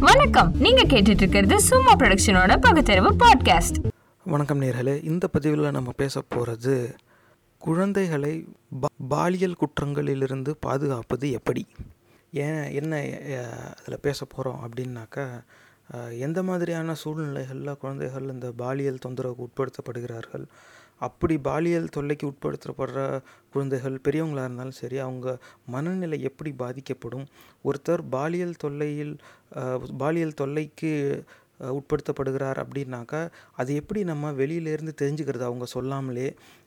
வணக்கம். நீங்க கேட்டுட்டு இருக்கிறது சும்மா ப்ரொடக்ஷனோட பகுத்தறிவு பாட்காஸ்ட் வணக்கம் நேர்களே. இந்த பதிவில் நம்ம பேச போகிறது குழந்தைகளை பாலியல் குற்றங்களிலிருந்து பாதுகாப்பது எப்படி? ஏன் என்ன அதில் பேச போகிறோம் அப்படின்னாக்கா எந்த மாதிரியான சூழ்நிலைகளில் குழந்தைகள் இந்த பாலியல் தொந்தரவுக்கு உட்படுத்தப்படுகிறார்கள்? அப்படி பாலியல் தொல்லைக்கு உட்படுத்தப்படுற குழந்தைகள் பெரியவங்களாக இருந்தாலும் சரி அவங்க மனநிலை எப்படி பாதிக்கப்படும்? ஒருத்தர் பாலியல் தொல்லையில் பாலியல் தொல்லைக்கு உட்படுத்தப்படுகிறார் அப்படின்னாக்கா அது எப்படி நம்ம வெளியிலேருந்து தெரிஞ்சுக்கிறது? அவங்க சொல்லாமலே.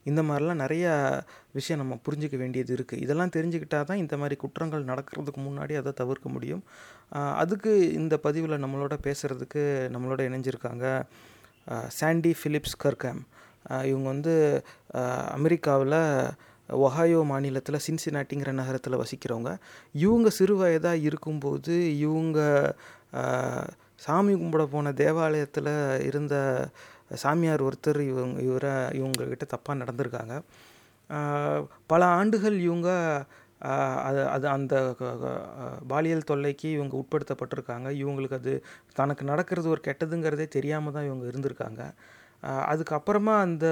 இந்த மாதிரிலாம் நிறையா விஷயம் நம்ம புரிஞ்சிக்க வேண்டியது இருக்குது இதெல்லாம் தெரிஞ்சுக்கிட்டா தான் இந்த மாதிரி குற்றங்கள் நடக்கிறதுக்கு முன்னாடி அதை தவிர்க்க முடியும். அதுக்கு இந்த பதிவில் நம்மளோட பேசுகிறதுக்கு நம்மளோட இணைஞ்சிருக்காங்க சாண்டி ஃபிலிப்ஸ் கர்கேம். இவங்க வந்து அமெரிக்காவில் ஒஹாயோ மாநிலத்தில் சின்சினாட்டிங்கிற நகரத்தில் வசிக்கிறவங்க. இவங்க சிறு வயதாக இருக்கும்போது இவங்க சாமி கும்பிட போன தேவாலயத்தில் இருந்த சாமியார் ஒருத்தர் இவங்க இவரை இவங்கக்கிட்ட தப்பாக நடந்திருக்காங்க. பல ஆண்டுகள் இவங்க அது அது அந்த பாலியல் தொல்லைக்கு இவங்க உட்படுத்தப்பட்டிருக்காங்க. இவங்களுக்கு அது தனக்கு நடக்கிறது ஒரு கெட்டதுங்கிறதே தெரியாமல் தான் இவங்க இருந்திருக்காங்க. அதுக்கப்புறமா அந்த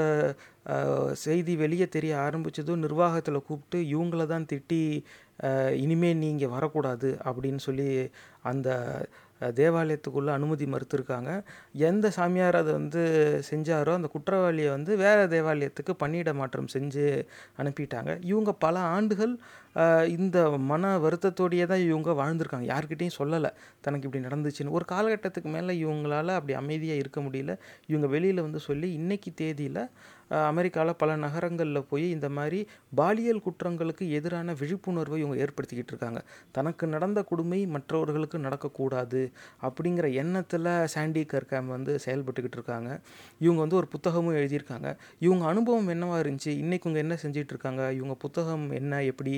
செய்தி வெளியே தெரிய ஆரம்பித்ததும் நிர்வாகத்தில் கூப்பிட்டு இவங்கள தான் திட்டி இனிமேல் நீங்கள் வரக்கூடாது அப்படின்னு சொல்லி அந்த தேவாலயத்துக்குள்ளே அனுமதி மறுத்திருக்காங்க. எந்த சாமியார் அதை வந்து செஞ்சாரோ அந்த குற்றவாளியை வந்து வேறு தேவாலயத்துக்கு பணியிட மாற்றம் செஞ்சு அனுப்பிட்டாங்க. இவங்க பல ஆண்டுகள் இந்த மன வருத்தத்தோடையே தான் இவங்க வாழ்ந்திருக்காங்க. யார்கிட்டையும் சொல்லலை தனக்கு இப்படி நடந்துச்சுன்னு. ஒரு காலகட்டத்துக்கு மேலே இவங்களால் அப்படி அமைதியாக இருக்க முடியல. இவங்க வெளியில் வந்து சொல்லி இன்றைக்கி தேதியில் அமெரிக்காவில் பல நகரங்களில் போய் இந்த மாதிரி பாலியல் குற்றங்களுக்கு எதிரான விழிப்புணர்வை இவங்க ஏற்படுத்திக்கிட்டு இருக்காங்க. தனக்கு நடந்த கொடுமை மற்றவர்களுக்கு நடக்கக்கூடாது அப்படிங்கிற எண்ணத்தில் சாண்டி கர்காம் வந்து செயல்பட்டுக்கிட்டு இருக்காங்க. இவங்க வந்து ஒரு புத்தகமும் எழுதியிருக்காங்க. இவங்க அனுபவம் என்னவாக இருந்துச்சு? இன்றைக்கி இவங்க என்ன செஞ்சிட்ருக்காங்க இவங்க புத்தகம் என்ன? எப்படி?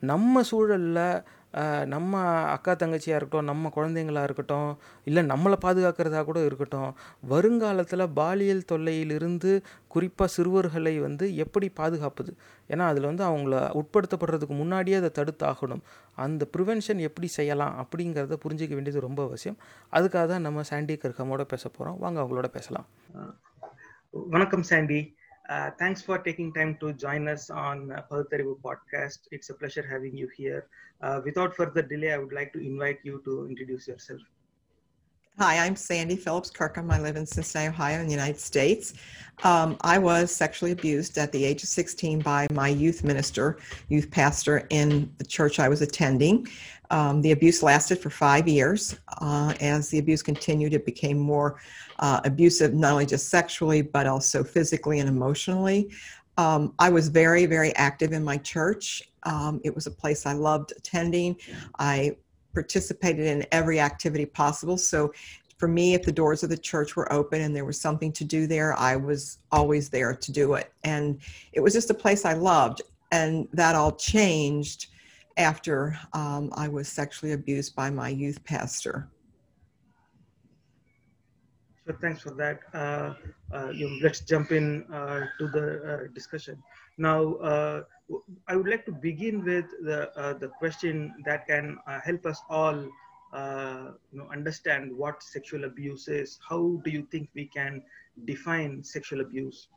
நம்ம சூழலில் நம்ம அக்கா தங்கச்சியாக இருக்கட்டும் நம்ம குழந்தைங்களா இருக்கட்டும் இல்லை நம்மளை பாதுகாக்கிறதா கூட இருக்கட்டும் வருங்காலத்தில் பாலியல் தொல்லையிலிருந்து குறிப்பாக சிறுவர்களை வந்து எப்படி பாதுகாப்பது? ஏன்னா அதில் வந்து அவங்கள உட்படுத்தப்படுறதுக்கு முன்னாடியே அதை தடுத்தாகணும். அந்த ப்ரிவென்ஷன் எப்படி செய்யலாம் அப்படிங்கிறத புரிஞ்சிக்க வேண்டியது ரொம்ப அவசியம். அதுக்காக தான் நம்ம சாண்டி கர்கமோட பேச போகிறோம் வாங்க அவங்களோட பேசலாம். வணக்கம் Sandy thanks for taking time join us on on Pagutharivu podcast it's a pleasure having you here Uh, without further delay, I would like to invite you to introduce yourself. Hi, I'm Sandy Phillips Kirkham. I live in Cincinnati, Ohio, in the United States. Um, I was sexually abused at the age of 16 by my youth minister, youth pastor in the church I was attending. Um, the abuse lasted for five years. Uh, as the abuse continued, it became more uh, abusive, not only just sexually, but also physically and emotionally. Um, I was very, very active in my church. Um, it was a place I loved attending. I participated in every activity possible. So for me, if the doors of the church were open and there was something to do there, I was always there to do it. And it was just a place I loved. And that all changed after um, I was sexually abused by my youth pastor. So thanks for that. Uh, uh, you, let's jump in uh, to the uh, discussion. Now, uh, I would like to begin with the uh, the question that can uh, help us all, uh, you know, understand what sexual abuse is. How do you think we can define sexual abuse?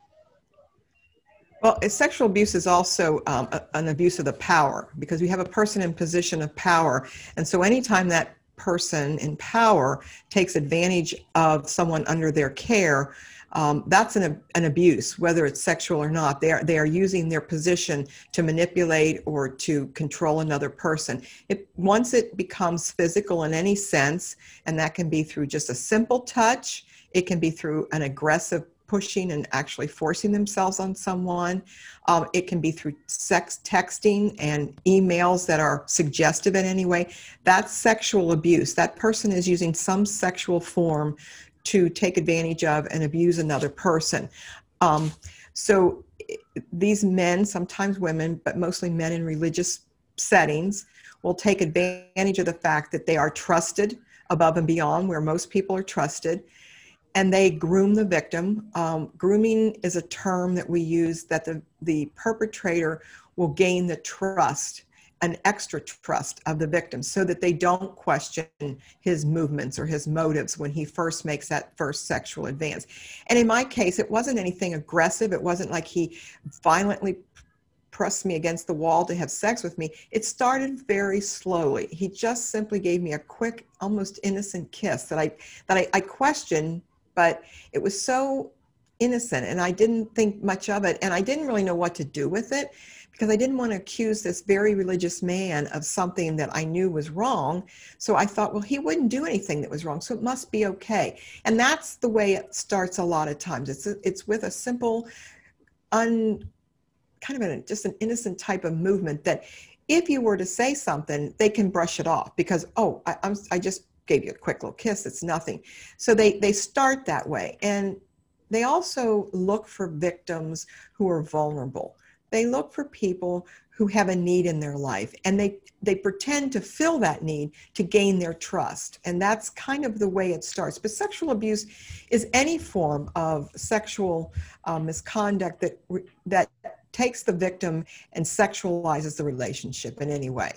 Well, uh, sexual abuse is also um, a- an abuse of the power because we have a person in position of power. And so anytime that person in power takes advantage of someone under their care, um, that's an, an abuse, whether it's sexual or not. They are, they are using their position to manipulate or to control another person. It, once it becomes physical in any sense, and that can be through just a simple touch, it can be through an aggressive pushing and actually forcing themselves on someone. Um, it can be through sex texting and emails that are suggestive in any way. That's sexual abuse. That person is using some sexual form to take advantage of and abuse another person. Um, so these men, sometimes women, but mostly men in religious settings, will take advantage of the fact that they are trusted above and beyond where most people are trusted and they groom the victim. Um, grooming is a term that we use that the, the perpetrator will gain the trust an extra trust of the victim so that they don't question his movements or his motives when he first makes that first sexual advance. And in my case, it wasn't anything aggressive. It wasn't like he violently pressed me against the wall to have sex with me. It started very slowly. He just simply gave me a quick, almost innocent kiss that I that I, I questioned, but it was so innocent and I didn't think much of it and I didn't really know what to do with it because I didn't want to accuse this very religious man of something that I knew was wrong. So I thought, well, he wouldn't do anything that was wrong, so it must be okay. And that's the way it starts a lot of times. It's it's with a simple, un kind of an, just an innocent type of movement that if you were to say something, they can brush it off because, oh, I, I'm, I just gave you a quick little kiss. It's nothing. So they, they start that way. And they also look for victims who are vulnerable. They look for people who have a need in their life and they, they pretend to fill that need to gain their trust. And that's kind of the way it starts. But sexual abuse is any form of sexual uh, misconduct that, that takes the victim and sexualizes the relationship in any way.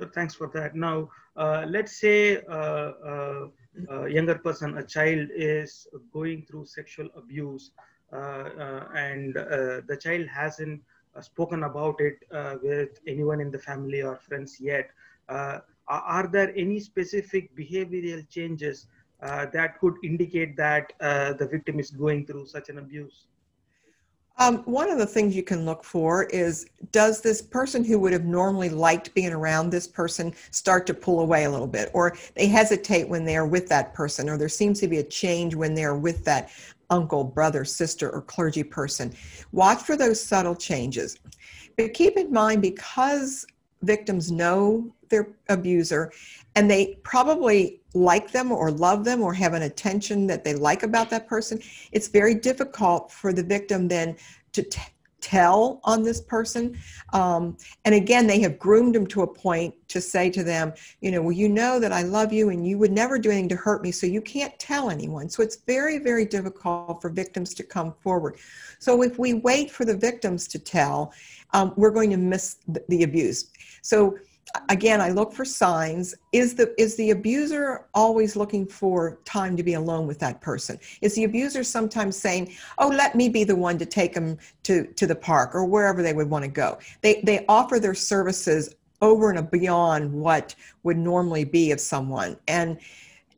So thanks for that. Now, uh, let's say uh, uh, a younger person, a child is going through sexual abuse uh, uh, Uh, uh, and uh, the child hasn't uh, spoken about it with anyone in the family or friends yet. are there any specific behavioral changes that could indicate that the victim is going through such an abuse? Um, one of the things you can look for is does this person who would have normally liked being around this person start to pull away a little bit, or they hesitate when they're with that person, or there seems to be a change when they're with that uncle, brother, sister, or clergy person? Watch for those subtle changes. But keep in mind because victims know their abuser and they probably like them or love them or have an attention that they like about that person, it's very difficult for the victim then to t- tell on this person. Um, and again, they have groomed them to a point to say to them, you know, well, you know that I love you and you would never do anything to hurt me, so you can't tell anyone. So it's very, very difficult for victims to come forward. So if we wait for the victims to tell, um, we're going to miss the, the abuse. So again i look for signs. Is the is the abuser always looking for time to be alone with that person? Is the abuser sometimes saying oh let me be the one to take them to to the park or wherever they would want to go? They they offer their services over and beyond what would normally be of someone. And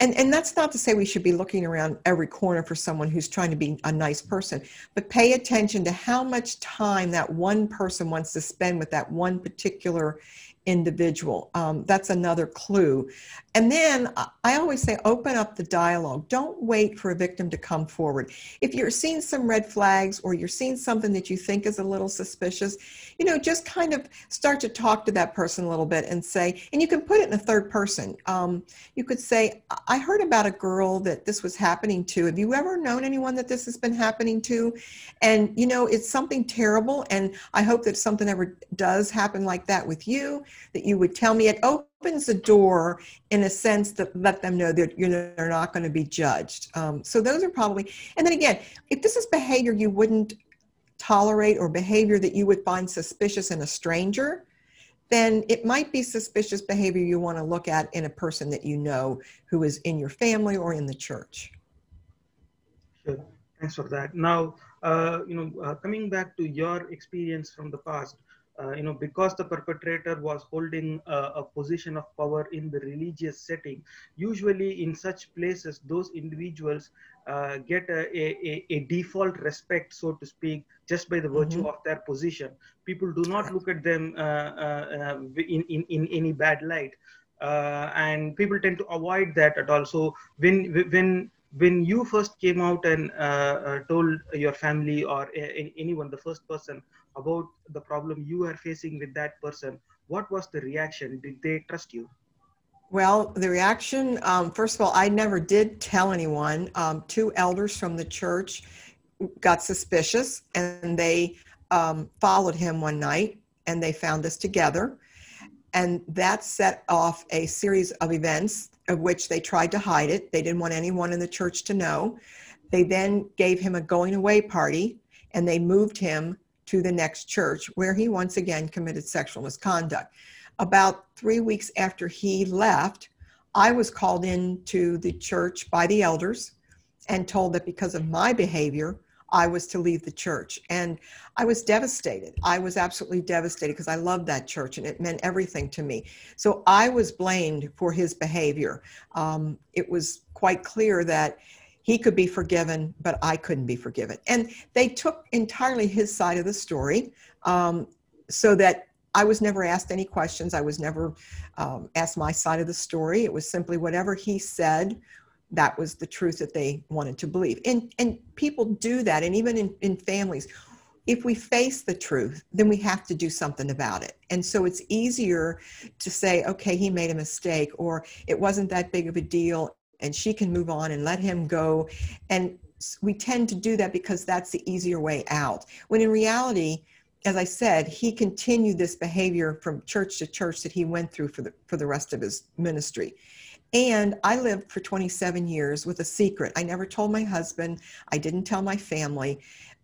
and and that's not to say we should be looking around every corner for someone who's trying to be a nice person but pay attention to how much time that one person wants to spend with that one particular individual. Um, that's another clue. And then I always say open up the dialogue. Don't wait for a victim to come forward. If you're seeing some red flags or you're seeing something that you think is a little suspicious, you know, just kind of start to talk to that person a little bit and say, and you can put it in a third person. Um, you could say, I heard about a girl that this was happening to. Have you ever known anyone that this has been happening to? And, you know, it's something terrible. And I hope that something ever does happen like that with you that you would tell me. It opens the door in a sense that let them know that you're they're not going to be judged. Um, so those are probably, and then again, if this is behavior you wouldn't tolerate or behavior that you would find suspicious in a stranger, then it might be suspicious behavior you want to look at in a person that you know who is in your family or in the church. Sure. Thanks for that. Now, uh, you know, uh, coming back to your experience from the past, uh, you know, because the perpetrator was holding a position of power in the religious setting, usually in such places, those individuals uh, get a, a, a, default respect, so to speak, just by the virtue mm-hmm. of their position. People do not look at them uh, uh, in, in, in any bad light. and people tend to avoid that at all. So when when when you first came out and uh, uh, told your family or a- anyone, the first person about the problem you are facing with that person, what was the reaction? Did they trust you? Well, the reaction, um, first of all, I never did tell anyone. Um, two elders from the church got suspicious and they um, followed him one night and they found us together. And that set off a series of events of which they tried to hide it. They didn't want anyone in the church to know. They then gave him a going away party and they moved him to the next church where he once again committed sexual misconduct. About three weeks after he left, I was called into the church by the elders and told that because of my behavior, I was to leave the church. And I was devastated. I was absolutely devastated because I loved that church and it meant everything to me. So I was blamed for his behavior. Um, it was quite clear that he could be forgiven, but I couldn't be forgiven. And they took entirely his side of the story um, so that I was never asked any questions. I was never um, asked my side of the story. It was simply whatever he said that was the truth that they wanted to believe. And and people do that, and even in, in families, if we face the truth, then we have to do something about it. And so it's easier to say, okay, he made a mistake, or it wasn't that big of a deal, and she can move on and let him go. And we tend to do that because that's the easier way out. When in reality, as I said, he continued this behavior from church to church that he went through for the for the rest of his ministry. And I lived for 27 years with a secret. I never told my husband, I didn't tell my family.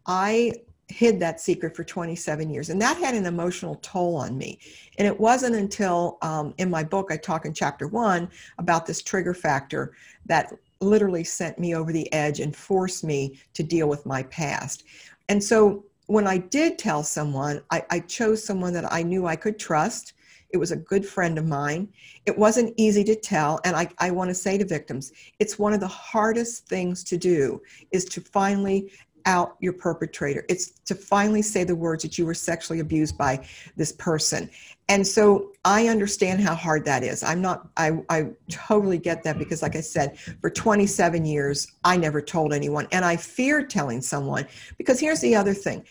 I hid that secret for 27 years, and that had an emotional toll on me. And it wasn't until um, in my book, I talk in chapter one about this trigger factor that literally sent me over the edge and forced me to deal with my past. And so when I did tell someone, I, I chose someone that I knew I could trust it was a good friend of mine. It wasn't easy to tell. And I, I want to say to victims, it's one of the hardest things to do is to finally out your perpetrator. It's to finally say the words that you were sexually abused by this person. And so I understand how hard that is. I'm not, I, I totally get that because, like I said, for 27 years, I never told anyone. And I feared telling someone because here's the other thing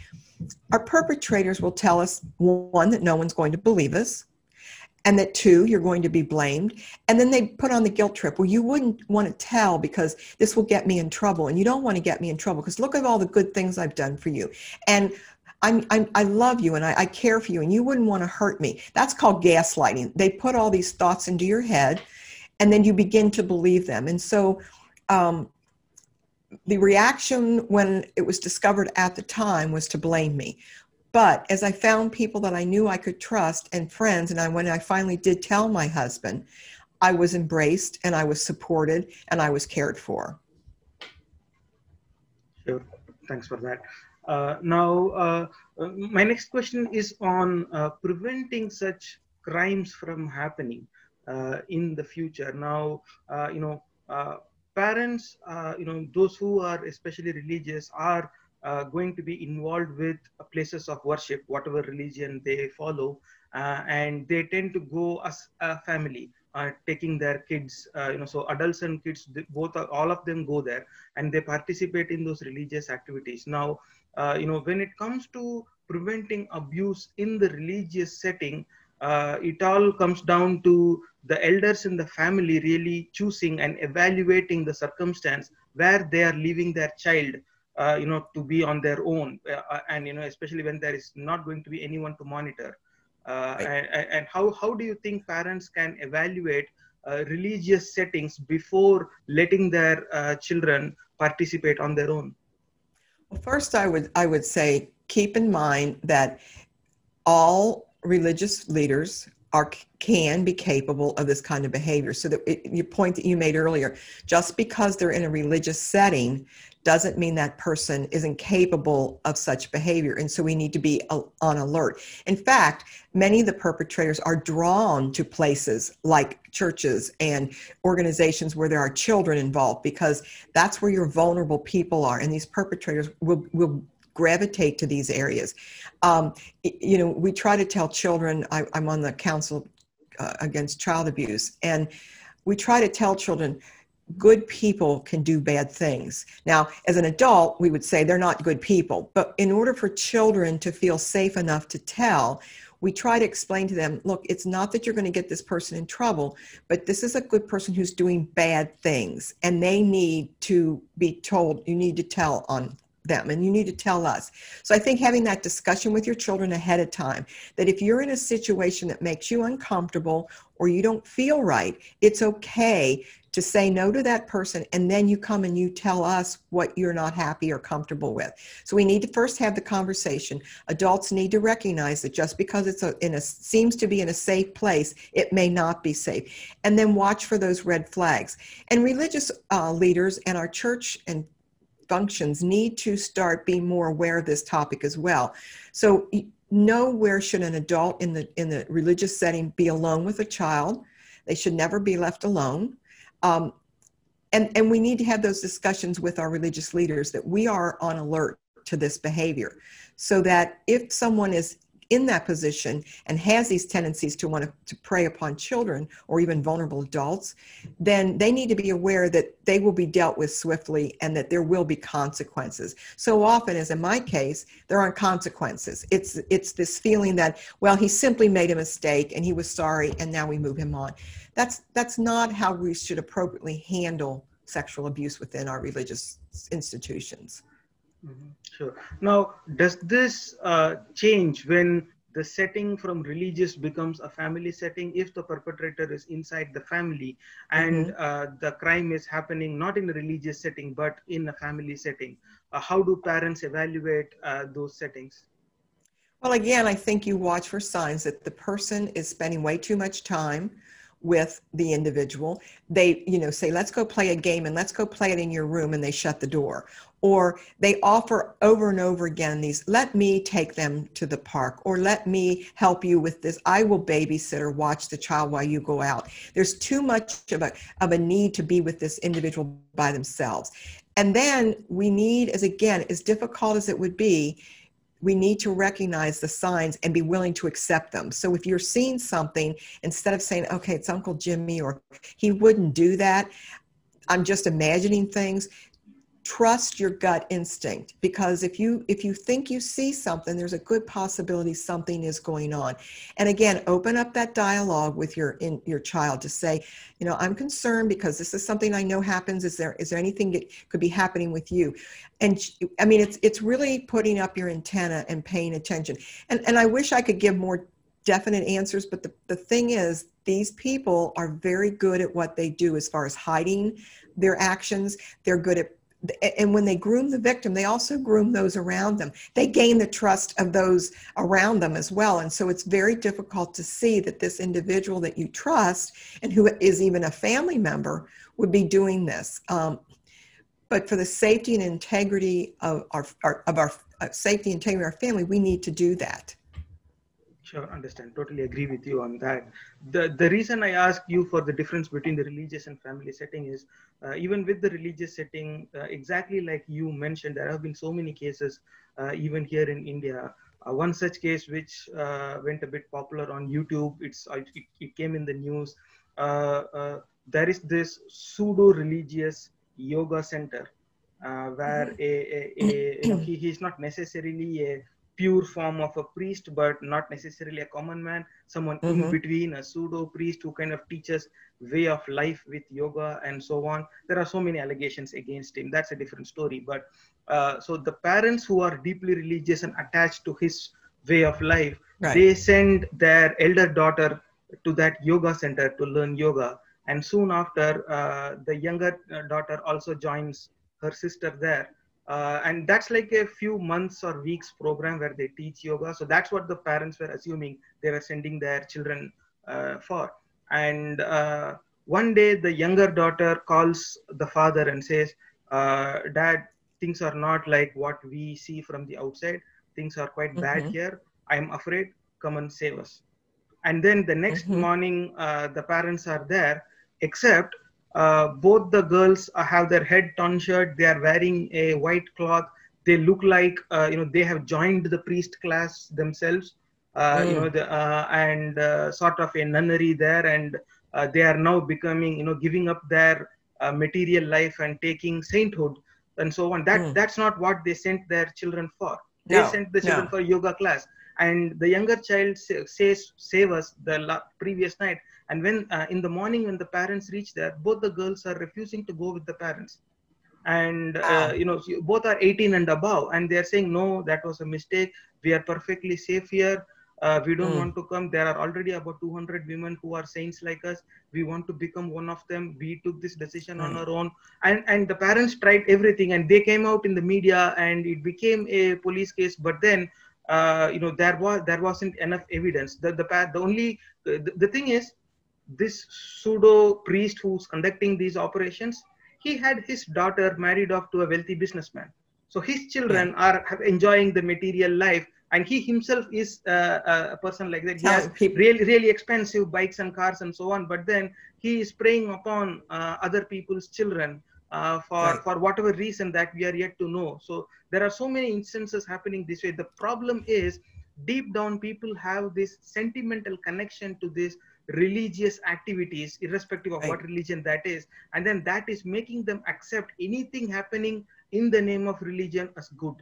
our perpetrators will tell us one, that no one's going to believe us and that two, you're going to be blamed. And then they put on the guilt trip. Well, you wouldn't want to tell because this will get me in trouble. And you don't want to get me in trouble because look at all the good things I've done for you. And I'm, I'm, i love you and I, I care for you and you wouldn't want to hurt me. That's called gaslighting. They put all these thoughts into your head and then you begin to believe them. And so um, the reaction when it was discovered at the time was to blame me. But as I found people that I knew I could trust and friends, and I, when I finally did tell my husband, I was embraced and I was supported and I was cared for. Sure, thanks for that. Uh, now, uh, uh my next question is on uh, preventing such crimes from happening uh, in the future. Now, uh, you know, parents, you know, those who are especially religious are uh, going to be involved with places of worship, whatever religion they follow, uh, and they tend to go as a family. Uh, taking their kids, uh, you know, so adults and kids, both all of them go there and they participate in those religious activities. Now, uh, you know, when it comes to preventing abuse in the religious setting, uh, it all comes down to the elders in the family really choosing and evaluating the circumstance where they are leaving their child you know to be on their own uh, uh, and you know especially when there is not going to be anyone to monitor uh, right. and, and, how, how do you think parents can evaluate uh, religious settings before letting their uh, children participate on their own well first i would i would say keep in mind that all religious leaders are can be capable of this kind of behavior so that it, your point that you made earlier just because they're in a religious setting doesn't mean that person isn't capable of such behavior. And so we need to be uh, on alert. In fact, many of the perpetrators are drawn to places like churches and organizations where there are children involved because that's where your vulnerable people are. And these perpetrators will, will gravitate to these areas. Um, you know, we try to tell children, I, am on the Council uh, Against Child Abuse, and we try to tell children, good people can do bad things. Now, as an adult, we would say they're not good people. But in order for children to feel safe enough to tell, we try to explain to them look, it's not that you're going to get this person in trouble, but this is a good person who's doing bad things. And they need to be told, you need to tell on them and you need to tell us. So I think having that discussion with your children ahead of time that if you're in a situation that makes you uncomfortable or you don't feel right, it's okay to say no to that person and then you come and you tell us what you're not happy or comfortable with. So we need to first have the conversation. Adults need to recognize that just because it's a, in a seems to be in a safe place it may not be safe. And then watch for those red flags. And religious uh, leaders and our church and functions need to start being more aware of this topic as well. So know where should an adult in the in the religious setting be alone with a child? They should never be left alone. Um, and and we need to have those discussions with our religious leaders that we are on alert to this behavior so that if someone is in that position and has these tendencies to want to, to prey upon children or even vulnerable adults, then they need to be aware that they will be dealt with swiftly and that there will be consequences. So often, as in my case, there aren't consequences. It's it's this feeling that, well, he simply made a mistake and he was sorry and now we move him on. That's that's not how we should appropriately handle sexual abuse within our religious institutions. Mm-hmm. Sure. Now, does this uh, change when the setting from religious becomes a family setting if the perpetrator is inside the family and mm-hmm. uh, the crime is happening not in a religious setting but in a family setting? Uh, how do parents evaluate uh, those settings? Well, again, I think you watch for signs that the person is spending way too much time with the individual they you know say let's go play a game and let's go play it in your room and they shut the door or they offer over and over again these let me take them to the park or let me help you with this. I will babysit or watch the child while you go out. There's too much of a, of a need to be with this individual by themselves. And then we need as again as difficult as it would be we need to recognize the signs and be willing to accept them. So if you're seeing something, instead of saying, okay, it's Uncle Jimmy or he wouldn't do that, I'm just imagining things, trust your gut instinct because if you if you think you see something there's a good possibility something is going on. And again open up that dialogue with your in your child to say you know i'm concerned because this is something i know happens. Is there is there anything that could be happening with you? And i mean it's it's really putting up your antenna and paying attention. And and i wish i could give more definite answers but the, the thing is these people are very good at what they do as far as hiding their actions. They're good at and when they groom the victim, they also groom those around them. They gain the trust of those around them as well. And so it's very difficult to see that this individual that you trust and who is even a family member would be doing this. Um, but for the safety and integrity of our, our of our uh, safety and integrity of our family, we need to do that. Sure, understand. Totally agree with you on that. The the reason I ask you for the difference between the religious and family setting is uh, even with the religious setting, uh, exactly like you mentioned, there have been so many cases, uh, even here in India. Uh, one such case which uh, went a bit popular on YouTube. It's uh, it, it came in the news. there is this pseudo religious yoga center where mm-hmm. a, a, a he, he's not necessarily a pure form of a priest, but not necessarily a common man, someone mm-hmm. in between, a pseudo priest who kind of teaches way of life with yoga and so on. There are so many allegations against him. That's a different story. But uh, so the parents who are deeply religious and attached to his way of life, right. they send their elder daughter to that yoga center to learn yoga. And soon after, uh, the younger uh, daughter also joins her sister there uh, and that's like a few months or weeks program where they teach yoga. So that's what the parents were assuming they were sending their children uh, for. And uh, one day the younger daughter calls the father and says uh, dad things are not like what we see from the outside. Things are quite mm-hmm. bad here. I'm afraid. Come and save us. And then the next mm-hmm. morning uh, the parents are there except uh, both the girls uh, have their head tonsured they are wearing a white cloth. They look like uh, you know they have joined the priest class themselves. Mm. you know the, uh, and uh, sort of a nunnery there. And they are now becoming you know giving up their material life and taking sainthood and so on. That mm. that's not what they sent their children for. They no, sent the children no. for yoga class and the younger child says save us the previous night. And when uh, in the morning when the parents reach there both the girls are refusing to go with the parents. And uh, you know both are 18 and above. And they are saying no that was a mistake. We are perfectly safe here. Uh, we don't Mm. want to come. There are already about 200 women who are saints like us. We want to become one of them. We took this decision on our own. And and the parents tried everything and they came out in the media and it became a police case. But then uh, you know there was there wasn't enough evidence. The the, the only the, the thing is this pseudo priest who's conducting these operations he had his daughter married off to a wealthy businessman. So his children are enjoying the material life and he himself is uh, a person like that. He has really really expensive bikes and cars and so on but then he is preying upon uh, other people's children uh, for Right. for whatever reason that we are yet to know. So there are so many instances happening this way. The problem is deep down people have this sentimental connection to this religious activities irrespective of what religion that is. And then that is making them accept anything happening in the name of religion as good.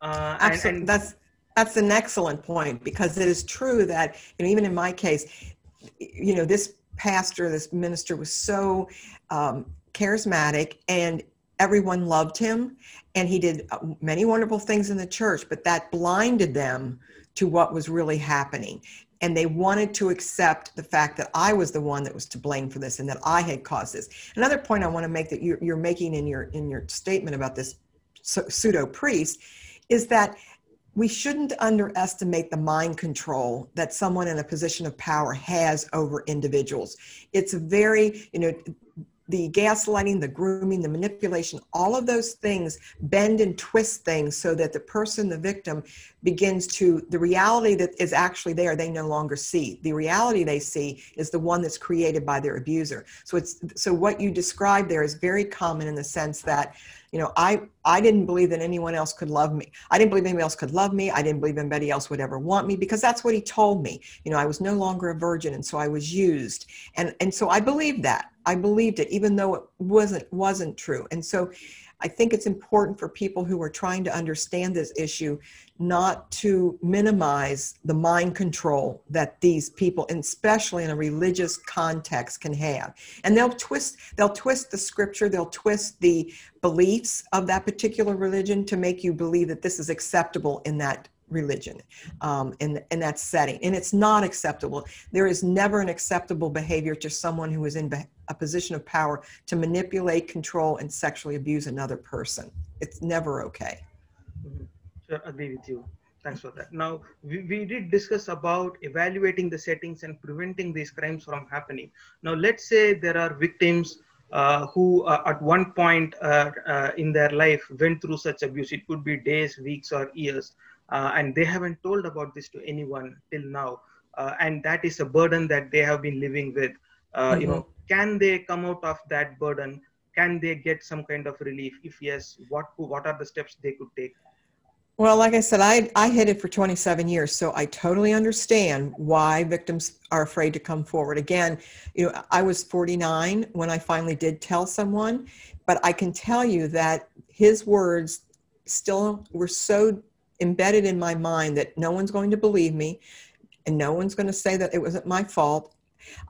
Uh, and- and That's that's an excellent point because it is true that you know even in my case, you know this pastor, this minister was so um, charismatic and everyone loved him and he did uh, many wonderful things in the church but that blinded them to what was really happening and they wanted to accept the fact that i was the one that was to blame for this and that i had caused this another point i want to make that you're, you're making in your in your statement about this pseudo priest is that we shouldn't underestimate the mind control that someone in a position of power has over individuals. It's a very, you know, the gaslighting, the grooming, the manipulation, all of those things bend and twist things so that the person, the victim, begins to, the reality that is actually there, they no longer see. The reality they see is the one that's created by their abuser. So it's, so what you described there is very common in the sense that, you know, I, I didn't believe that anyone else could love me. I didn't believe anybody else could love me. I didn't believe anybody else would ever want me because that's what he told me. You know, I was no longer a virgin and so I was used. And and so I believed that. I believed it even though it wasn't wasn't true. And so I think it's important for people who are trying to understand this issue not to minimize the mind control that these people, and especially in a religious context, can have. And they'll twist, they'll twist the scripture, they'll twist the beliefs of that particular religion to make you believe that this is acceptable in that religion um, in, in that setting. And it's not acceptable. There is never an acceptable behavior to someone who is in a position of power to manipulate, control, and sexually abuse another person. It's never okay. Mhm. Agree with you. Thanks for that. Now, we, we did discuss about evaluating the settings and preventing these crimes from happening. Now, let's say there are victims uh, who uh, at one point uh, uh, in their life went through such abuse. It could be days, weeks, or years, uh, and they haven't told about this to anyone till now. Uh, and that is a burden that they have been living with. Uh, You know, can they come out of that burden? Can they get some kind of relief? If yes, what what are the steps they could take? Well, like I said, I, I hid it for 27 years, so I totally understand why victims are afraid to come forward. Again, you know, I was 49 when I finally did tell someone, but I can tell you that his words still were so embedded in my mind that no one's going to believe me and no one's going to say that it wasn't my fault.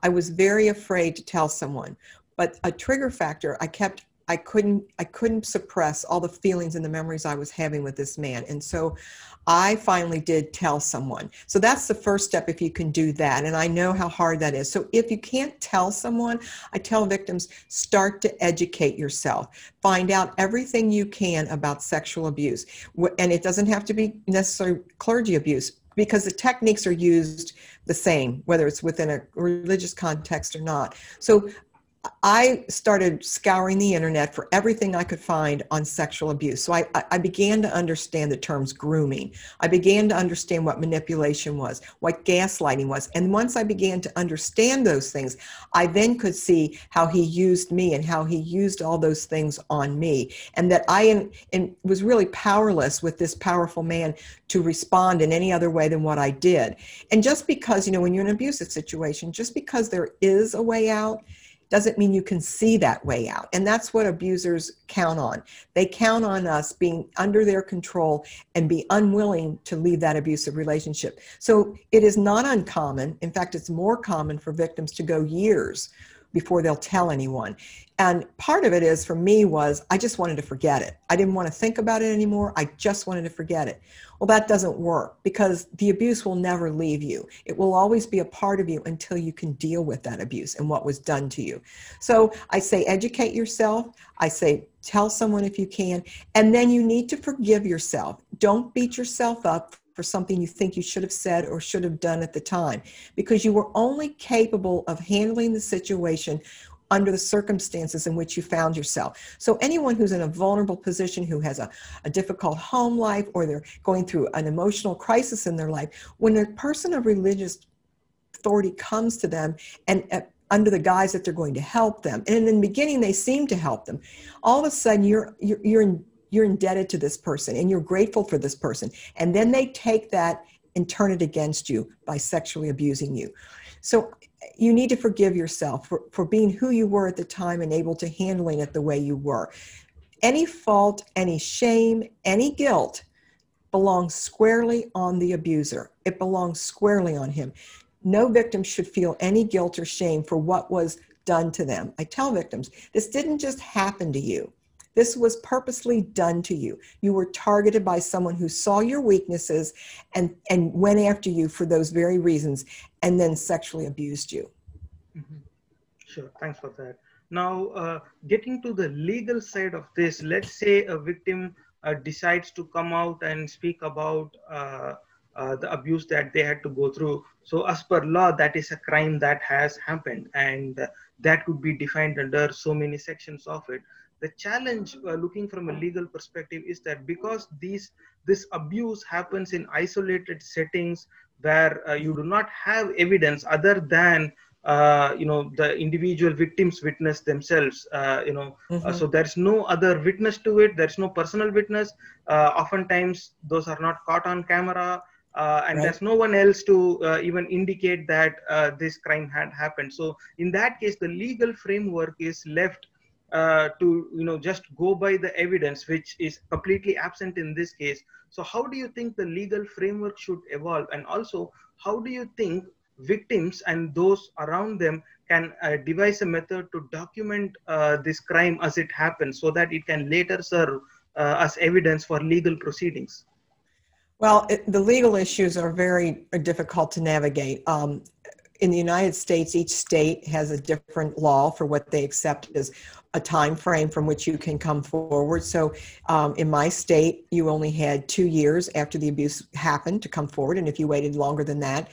I was very afraid to tell someone. But a trigger factor, I kept I couldn't I couldn't suppress all the feelings and the memories I was having with this man. And so I finally did tell someone. So that's the first step if you can do that. And I know how hard that is. So if you can't tell someone, I tell victims start to educate yourself. Find out everything you can about sexual abuse. And it doesn't have to be necessarily clergy abuse because the techniques are used the same whether it's within a religious context or not. So I started scouring the internet for everything I could find on sexual abuse. So I, I, began to understand the terms grooming. I began to understand what manipulation was, what gaslighting was. And once I began to understand those things, I then could see how he used me and how he used all those things on me. And that I in, in, was really powerless with this powerful man to respond in any other way than what I did. And just because, you know, when you're in an abusive situation, just because there is a way out, doesn't mean you can see that way out. And that's what abusers count on. They count on us being under their control and be unwilling to leave that abusive relationship. So it is not uncommon. In fact, it's more common for victims to go years before they'll tell anyone. And part of it is for me was I just wanted to forget it. I didn't want to think about it anymore. I just wanted to forget it. Well, that doesn't work because the abuse will never leave you. It will always be a part of you until you can deal with that abuse and what was done to you. So I say educate yourself. I say tell someone if you can. And then you need to forgive yourself. Don't beat yourself up for something you think you should have said or should have done at the time because you were only capable of handling the situation under the circumstances in which you found yourself. So, anyone who's in a vulnerable position, who has a, a difficult home life, or they're going through an emotional crisis in their life, when a person of religious authority comes to them and uh, under the guise that they're going to help them, and in the beginning they seem to help them, all of a sudden you're you're, you're in, you're indebted to this person and you're grateful for this person, and then they take that and turn it against you by sexually abusing you. So you need to forgive yourself for, for being who you were at the time and able to handling it the way you were. Any fault, any shame, any guilt belongs squarely on the abuser. It belongs squarely on him. No victim should feel any guilt or shame for what was done to them. I tell victims, this didn't just happen to you. This was purposely done to you. You were targeted by someone who saw your weaknesses and, and went after you for those very reasons and then sexually abused you. Mm-hmm. Sure, thanks for that. Now, uh, getting to the legal side of this, let's say a victim uh, decides to come out and speak about uh, uh the abuse that they had to go through. So, as per law, that is a crime that has happened, and that could be defined under so many sections of it the challenge uh, looking from a legal perspective is that because these this abuse happens in isolated settings where uh, you do not have evidence other than uh, you know the individual victims witness themselves uh, you know mm-hmm. so there's no other witness to it there's no personal witness uh, oftentimes those are not caught on camera uh, and right. there's no one else to uh, even indicate that uh, this crime had happened so in that case the legal framework is left uh, to you know just go by the evidence which is completely absent in this case. So how do you think the legal framework should evolve? And also how do you think victims and those around them can uh, devise a method to document uh, this crime as it happens so that it can later serve uh, as evidence for legal proceedings? Well it, the legal issues are very difficult to navigate. Um, in the United States, each state has a different law for what they accept as a time frame from which you can come forward. So, um, in my state, you only had two years after the abuse happened to come forward, and if you waited longer than that,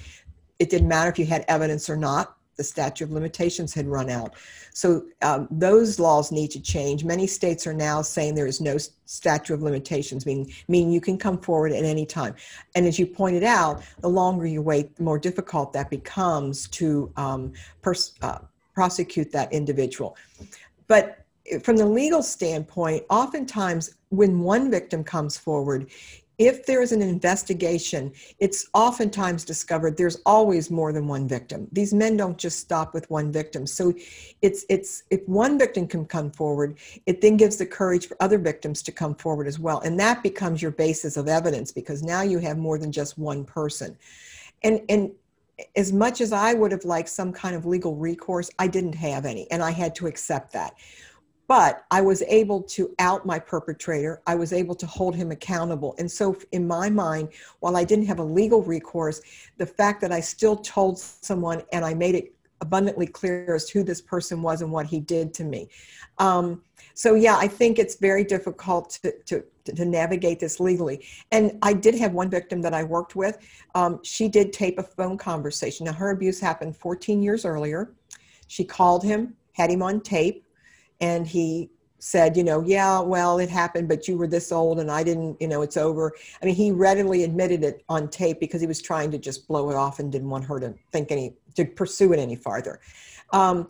it didn't matter if you had evidence or not. The statute of limitations had run out. So um, those laws need to change. Many states are now saying there is no statute of limitations, meaning, meaning you can come forward at any time. And as you pointed out, the longer you wait, the more difficult that becomes to um, pers- uh, prosecute that individual. But from the legal standpoint, oftentimes when one victim comes forward, if there is an investigation, it's oftentimes discovered there's always more than one victim. These men don't just stop with one victim. So it's it's if one victim can come forward, it then gives the courage for other victims to come forward as well. And that becomes your basis of evidence because now you have more than just one person. And and as much as I would have liked some kind of legal recourse, I didn't have any, and I had to accept that. But I was able to out my perpetrator. I was able to hold him accountable. And so, in my mind, while I didn't have a legal recourse, the fact that I still told someone and I made it abundantly clear as to who this person was and what he did to me. Um, so yeah, I think it's very difficult to, to, to navigate this legally. And I did have one victim that I worked with. Um, she did tape a phone conversation. Now her abuse happened 14 years earlier. She called him, had him on tape, and he said, you know, yeah, well, it happened, but you were this old and I didn't, you know, it's over. I mean, he readily admitted it on tape because he was trying to just blow it off and didn't want her to think any, to pursue it any farther. Um,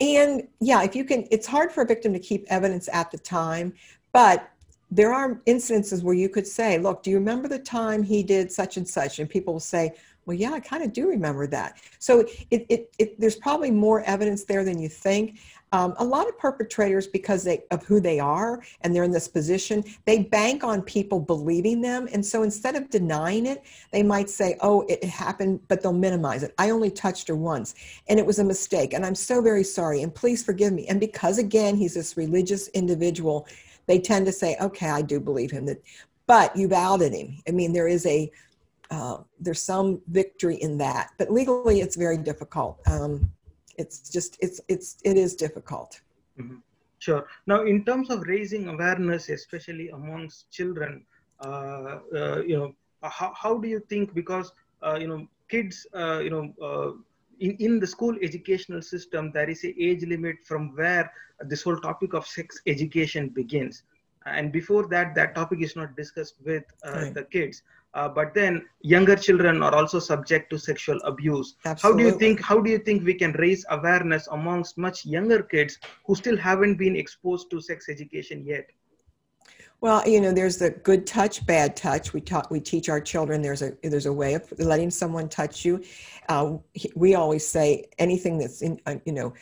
and yeah, if you can, it's hard for a victim to keep evidence at the time, but there are incidences where you could say, look, do you remember the time he did such and such? And people will say, well, yeah, I kind of do remember that. So it, it, it, there's probably more evidence there than you think. Um, a lot of perpetrators because they of who they are and they're in this position they bank on people believing them. And so instead of denying it they might say oh it happened but they'll minimize it. I only touched her once and it was a mistake and i'm so very sorry and please forgive me. And because again he's this religious individual they tend to say okay i do believe him that but you've outed him. I mean there is a uh, there's some victory in that but legally it's very difficult. Um, it's just it's it's it is difficult Mhm. Sure. Now, in terms of raising awareness, especially amongst children, uh, uh, you know, how, how do you think? Because uh, you know, kids, uh, you know, uh, in in the school educational system, there is a age limit from where this whole topic of sex education begins, and before that, that topic is not discussed with uh, Right. the kids. Uh, but then younger children are also subject to sexual abuse how do you think how do you think we can raise awareness amongst much younger kids who still haven't been exposed to sex education yet Well, you know, there's the good touch, bad touch. We taught, we teach our children. There's a there's a way of letting someone touch you. Uh, we always say anything that's in, uh, you know,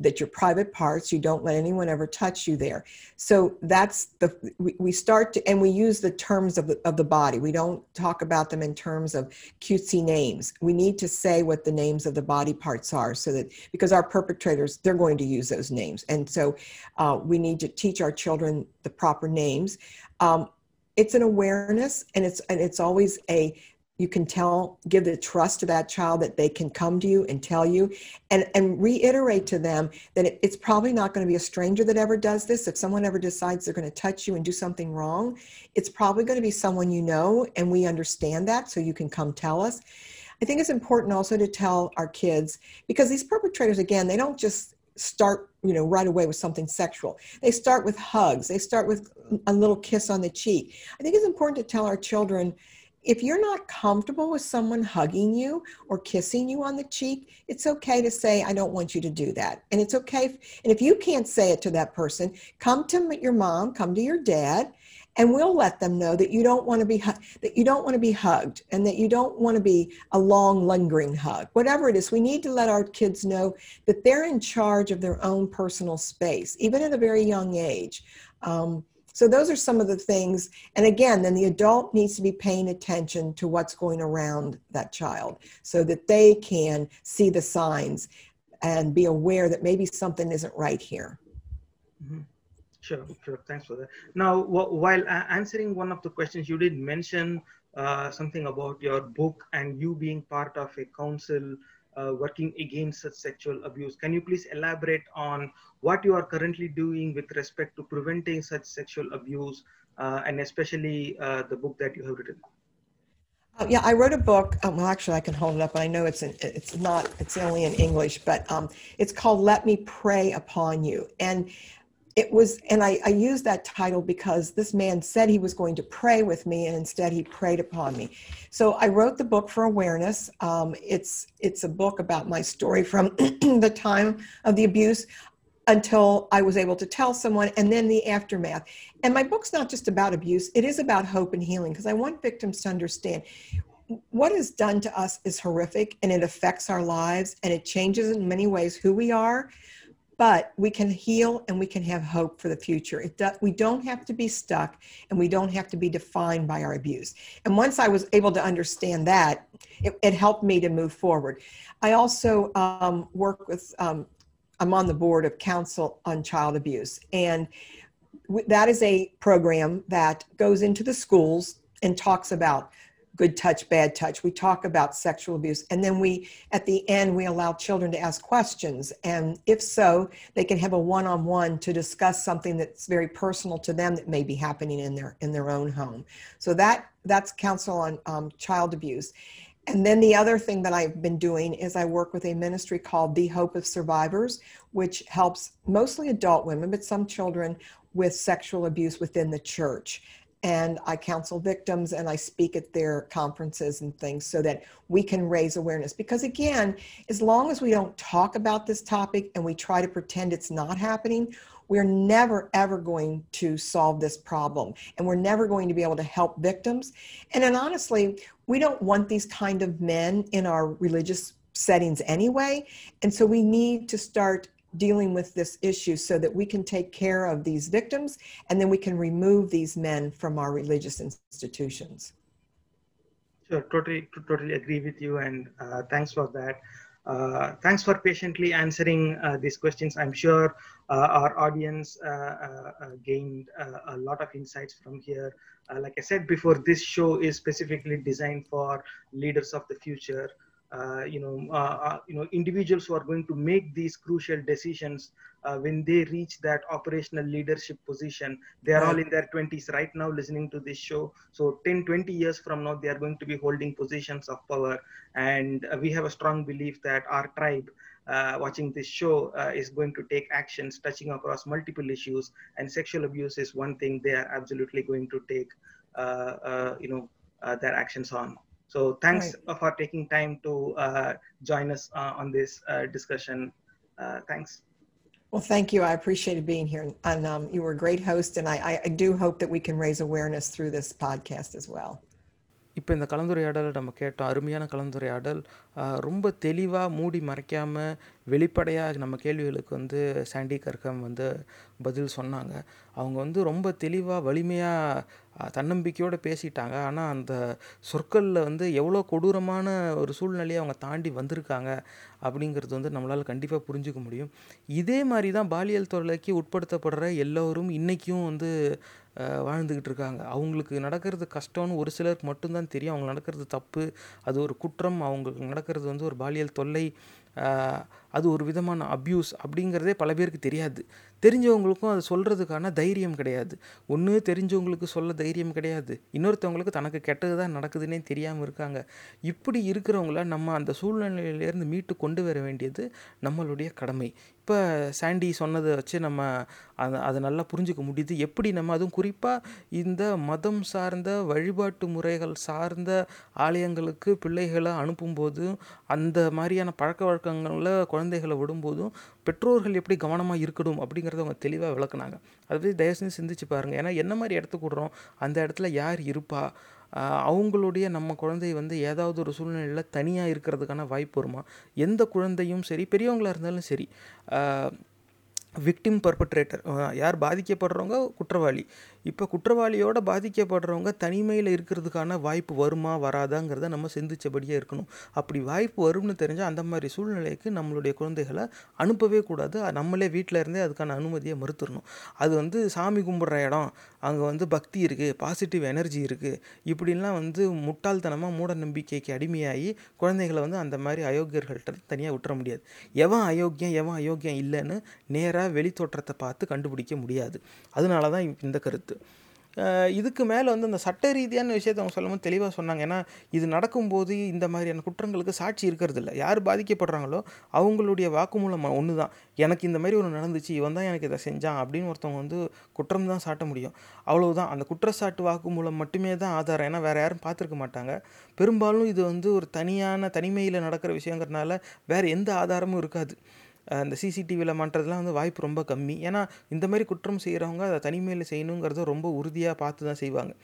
that your private parts. You don't let anyone ever touch you there. So that's the we, we start to and we use the terms of the of the body. We don't talk about them in terms of cutesy names. We need to say what the names of the body parts are, so that because our perpetrators they're going to use those names, and so uh, we need to teach our children the proper names. Um, it's an awareness, and it's and it's always a you can tell give the trust to that child that they can come to you and tell you and and reiterate to them that it, it's probably not going to be a stranger that ever does this. If someone ever decides they're going to touch you and do something wrong it's probably going to be someone you know and we understand that so you can come tell us. I think it's important also to tell our kids because these perpetrators again they don't just start you know right away with something sexual. They start with hugs. They start with a little kiss on the cheek. I think it's important to tell our children if you're not comfortable with someone hugging you or kissing you on the cheek, it's okay to say, I don't want you to do that. And it's okay. If, and if you can't say it to that person, come to your mom, come to your dad, and we'll let them know that you don't want to be that you don't want to be hugged and that you don't want to be a long lingering hug whatever it is we need to let our kids know that they're in charge of their own personal space even at a very young age um, so those are some of the things. And again, then the adult needs to be paying attention to what's going around that child so that they can see the signs and be aware that maybe something isn't right here. Sure, sure. Thanks for that. Now, wh- while a- answering one of the questions, you did mention uh, something about your book and you being part of a council uh, working against such sexual abuse. Can you please elaborate on what you are currently doing with respect to preventing such sexual abuse, uh, and especially uh, the book that you have written? Uh, yeah, I wrote a book. Um, well, actually, I can hold it up. I know it's it's not it's only in English, but um, it's called "Let Me Prey Upon You," and it was and I, I used that title because this man said he was going to pray with me, and instead he preyed upon me. So I wrote the book for awareness. Um, it's it's a book about my story from the time of the abuse until I was able to tell someone, and then the aftermath. And my book's not just about abuse, it is about hope and healing because I want victims to understand what is done to us is horrific and it affects our lives and it changes in many ways who we are. But we can heal and we can have hope for the future. Do, we don't have to be stuck and we don't have to be defined by our abuse. And once I was able to understand that, it, it helped me to move forward. I also um, work with um, I'm on the board of Council on Child Abuse. And that is a program that goes into the schools and talks about good touch, bad touch. We talk about sexual abuse. And then we, at the end, we allow children to ask questions. And if so, they can have a one on one to discuss something that's very personal to them that may be happening in their, in their own home. So that, that's Council on um, Child Abuse. And then the other thing that I've been doing is I work with a ministry called The Hope of Survivors, which helps mostly adult women, but some children with sexual abuse within the church. And I counsel victims and I speak at their conferences and things so that we can raise awareness. Because again, as long as we don't talk about this topic and we try to pretend it's not happening, we're never ever going to solve this problem. And we're never going to be able to help victims. And then honestly we don't want these kind of men in our religious settings anyway. And so we need to start dealing with this issue so that we can take care of these victims and then we can remove these men from our religious institutions. Sure, totally, totally agree with you, and uh, thanks for that. Uh, thanks for patiently answering uh, these questions. I'm sure uh, our audience uh, uh, gained a lot of insights from here. Like I said before, this show is specifically designed for leaders of the future. Uh, you know, uh, uh, you know, individuals who are going to make these crucial decisions uh, when they reach that operational leadership position. They are all in their 20s right now listening to this show. So 10, 20 years from now, they are going to be holding positions of power. And we have a strong belief that our tribe uh, watching this show uh, is going to take actions touching across multiple issues. And sexual abuse is one thing they are absolutely going to take, uh, uh, you know, uh, their actions on. So thanks for taking time to uh, join us uh, on this uh, discussion. Uh, thanks. Well, thank you. I appreciated being here. And um, you were a great host. And I- I do hope that we can raise awareness through this podcast as well. இப்போ இந்த கலந்துரையாடல் நம்ம கேட்டோம். அருமையான கலந்துரையாடல். ரொம்ப தெளிவாக மூடி மறைக்காமல் வெளிப்படையாக நம்ம கேள்விகளுக்கு வந்து சாண்டி கர்கம் வந்து பதில் சொன்னாங்க. அவங்க வந்து ரொம்ப தெளிவாக வலிமையாக தன்னம்பிக்கையோடு பேசிட்டாங்க. ஆனால் அந்த சொற்களில் வந்து எவ்வளோ கொடூரமான ஒரு சூழ்நிலையை அவங்க தாண்டி வந்திருக்காங்க அப்படிங்கிறது வந்து நம்மளால் கண்டிப்பாக புரிஞ்சுக்க முடியும். இதே மாதிரி தான் பாலியல் தொழிலைக்கு உட்படுத்தப்படுற எல்லோரும் இன்றைக்கும் வந்து வாழ்ந்துக்கிட்டு இருக்காங்க. அவங்களுக்கு நடக்கிறது கஷ்டம்னு ஒரு சிலருக்கு மட்டும்தான் தெரியும். அவங்க நடக்கிறது தப்பு அது ஒரு குற்றம் அவங்களுக்கு நடக்கிறது வந்து ஒரு பாலியல் தொல்லை அது ஒரு விதமான அப்யூஸ் அப்படிங்கிறதே பல பேருக்கு தெரியாது. தெரிஞ்சவங்களுக்கும் அது சொல்கிறதுக்கான தைரியம் கிடையாது. ஒன்று தெரிஞ்சவங்களுக்கு சொல்ல தைரியம் கிடையாது. இன்னொருத்தவங்களுக்கு தனக்கு கெட்டது தான் நடக்குதுன்னே தெரியாமல் இருக்காங்க. இப்படி இருக்கிறவங்கள நம்ம அந்த சூழ்நிலையிலேருந்து மீட்டு கொண்டு வர வேண்டியது நம்மளுடைய கடமை. இப்போ சாண்டி சொன்னதை வச்சு நம்ம அதை அதை நல்லா புரிஞ்சுக்க முடியுது. எப்படி நம்ம அதுவும் குறிப்பாக இந்த மதம் சார்ந்த வழிபாட்டு முறைகள் சார்ந்த ஆலயங்களுக்கு பிள்ளைகளை அனுப்பும்போதும் அந்த மாதிரியான பழக்க வழக்கங்களில் குழந்தைகளை விடும்போதும் பெற்றோர்கள் எப்படி கவனமாக இருக்கணும் அப்படிங்கிறத அவங்க தெளிவாக விளக்குனாங்க. அதை பற்றி தயவு செஞ்சு சிந்திச்சு பாருங்கள் ஏன்னா என்ன மாதிரி இடத்துக்கு விடுறோம் அந்த இடத்துல யார் இருப்பா? அவங்களுடைய நம்ம குழந்தை வந்து ஏதாவது ஒரு சூழ்நிலையில் தனியாக இருக்கிறதுக்கான வாய்ப்பு வருமா? எந்த குழந்தையும் சரி பெரியவங்களாக இருந்தாலும் சரி விக்டிம் பர்பட்ரேட்டர் யார் பாதிக்கப்படுறவங்க குற்றவாளி. இப்போ குற்றவாளியோட பாதிக்கப்படுறவங்க தனிமையில் இருக்கிறதுக்கான வாய்ப்பு வருமா வராதாங்கிறத நம்ம சிந்திச்சபடியே இருக்கணும். அப்படி வாய்ப்பு வரும்னு தெரிஞ்சால் அந்த மாதிரி சூழ்நிலைக்கு நம்மளுடைய குழந்தைகளை அனுப்பவே கூடாது. நம்மளே வீட்டில் இருந்தே அதுக்கான அனுமதியை மறுத்துடணும். அது வந்து சாமி கும்பிட்ற இடம் அங்கே வந்து பக்தி இருக்குது பாசிட்டிவ் எனர்ஜி இருக்குது இப்படிலாம் வந்து முட்டாள்தனமாக மூட நம்பிக்கைக்கு அடிமையாகி குழந்தைகளை வந்து அந்த மாதிரி அயோக்கியர்கள்ட்ட தனியாக விட்டுற முடியாது. எவன் அயோக்கியம் எவன் அயோக்கியம் இல்லைன்னு நேராக வெளித்தோற்றத்தை பார்த்து கண்டுபிடிக்க முடியாது. அதனால தான் இந்த கருத்து. இதுக்கு மேலே வந்து அந்த சட்ட ரீதியான விஷயத்தை அவங்க சொல்லும்போது தெளிவாக சொன்னாங்க. ஏன்னா இது நடக்கும்போது இந்த மாதிரியான குற்றங்களுக்கு சாட்சி இருக்கிறது இல்லை யார் பாதிக்கப்படுறாங்களோ அவங்களுடைய வாக்குமூலம் ஒன்று தான் எனக்கு இந்த மாதிரி ஒன்று நடந்துச்சு இவன் தான் எனக்கு இதை செஞ்சான் அப்படின்னு ஒருத்தவங்க வந்து குற்றம் தான் சாட்ட முடியும். அவ்வளவுதான். அந்த குற்றச்சாட்டு வாக்குமூலம் மட்டுமே தான் ஆதாரம். ஏன்னா வேறு யாரும் பார்த்துருக்க மாட்டாங்க. பெரும்பாலும் இது வந்து ஒரு தனியான தனிமையில் நடக்கிற விஷயங்கிறதுனால வேறு எந்த ஆதாரமும் இருக்காது. அந்த சிசிடிவியில் மாட்டுறதுலாம் வந்து வாய்ப்பு ரொம்ப கம்மி. ஏன்னா இந்த மாதிரி குற்றம் செய்கிறவங்க அதை தனிமையில் செய்யணுங்கிறத ரொம்ப உறுதியாக பார்த்து தான் செய்வாங்க.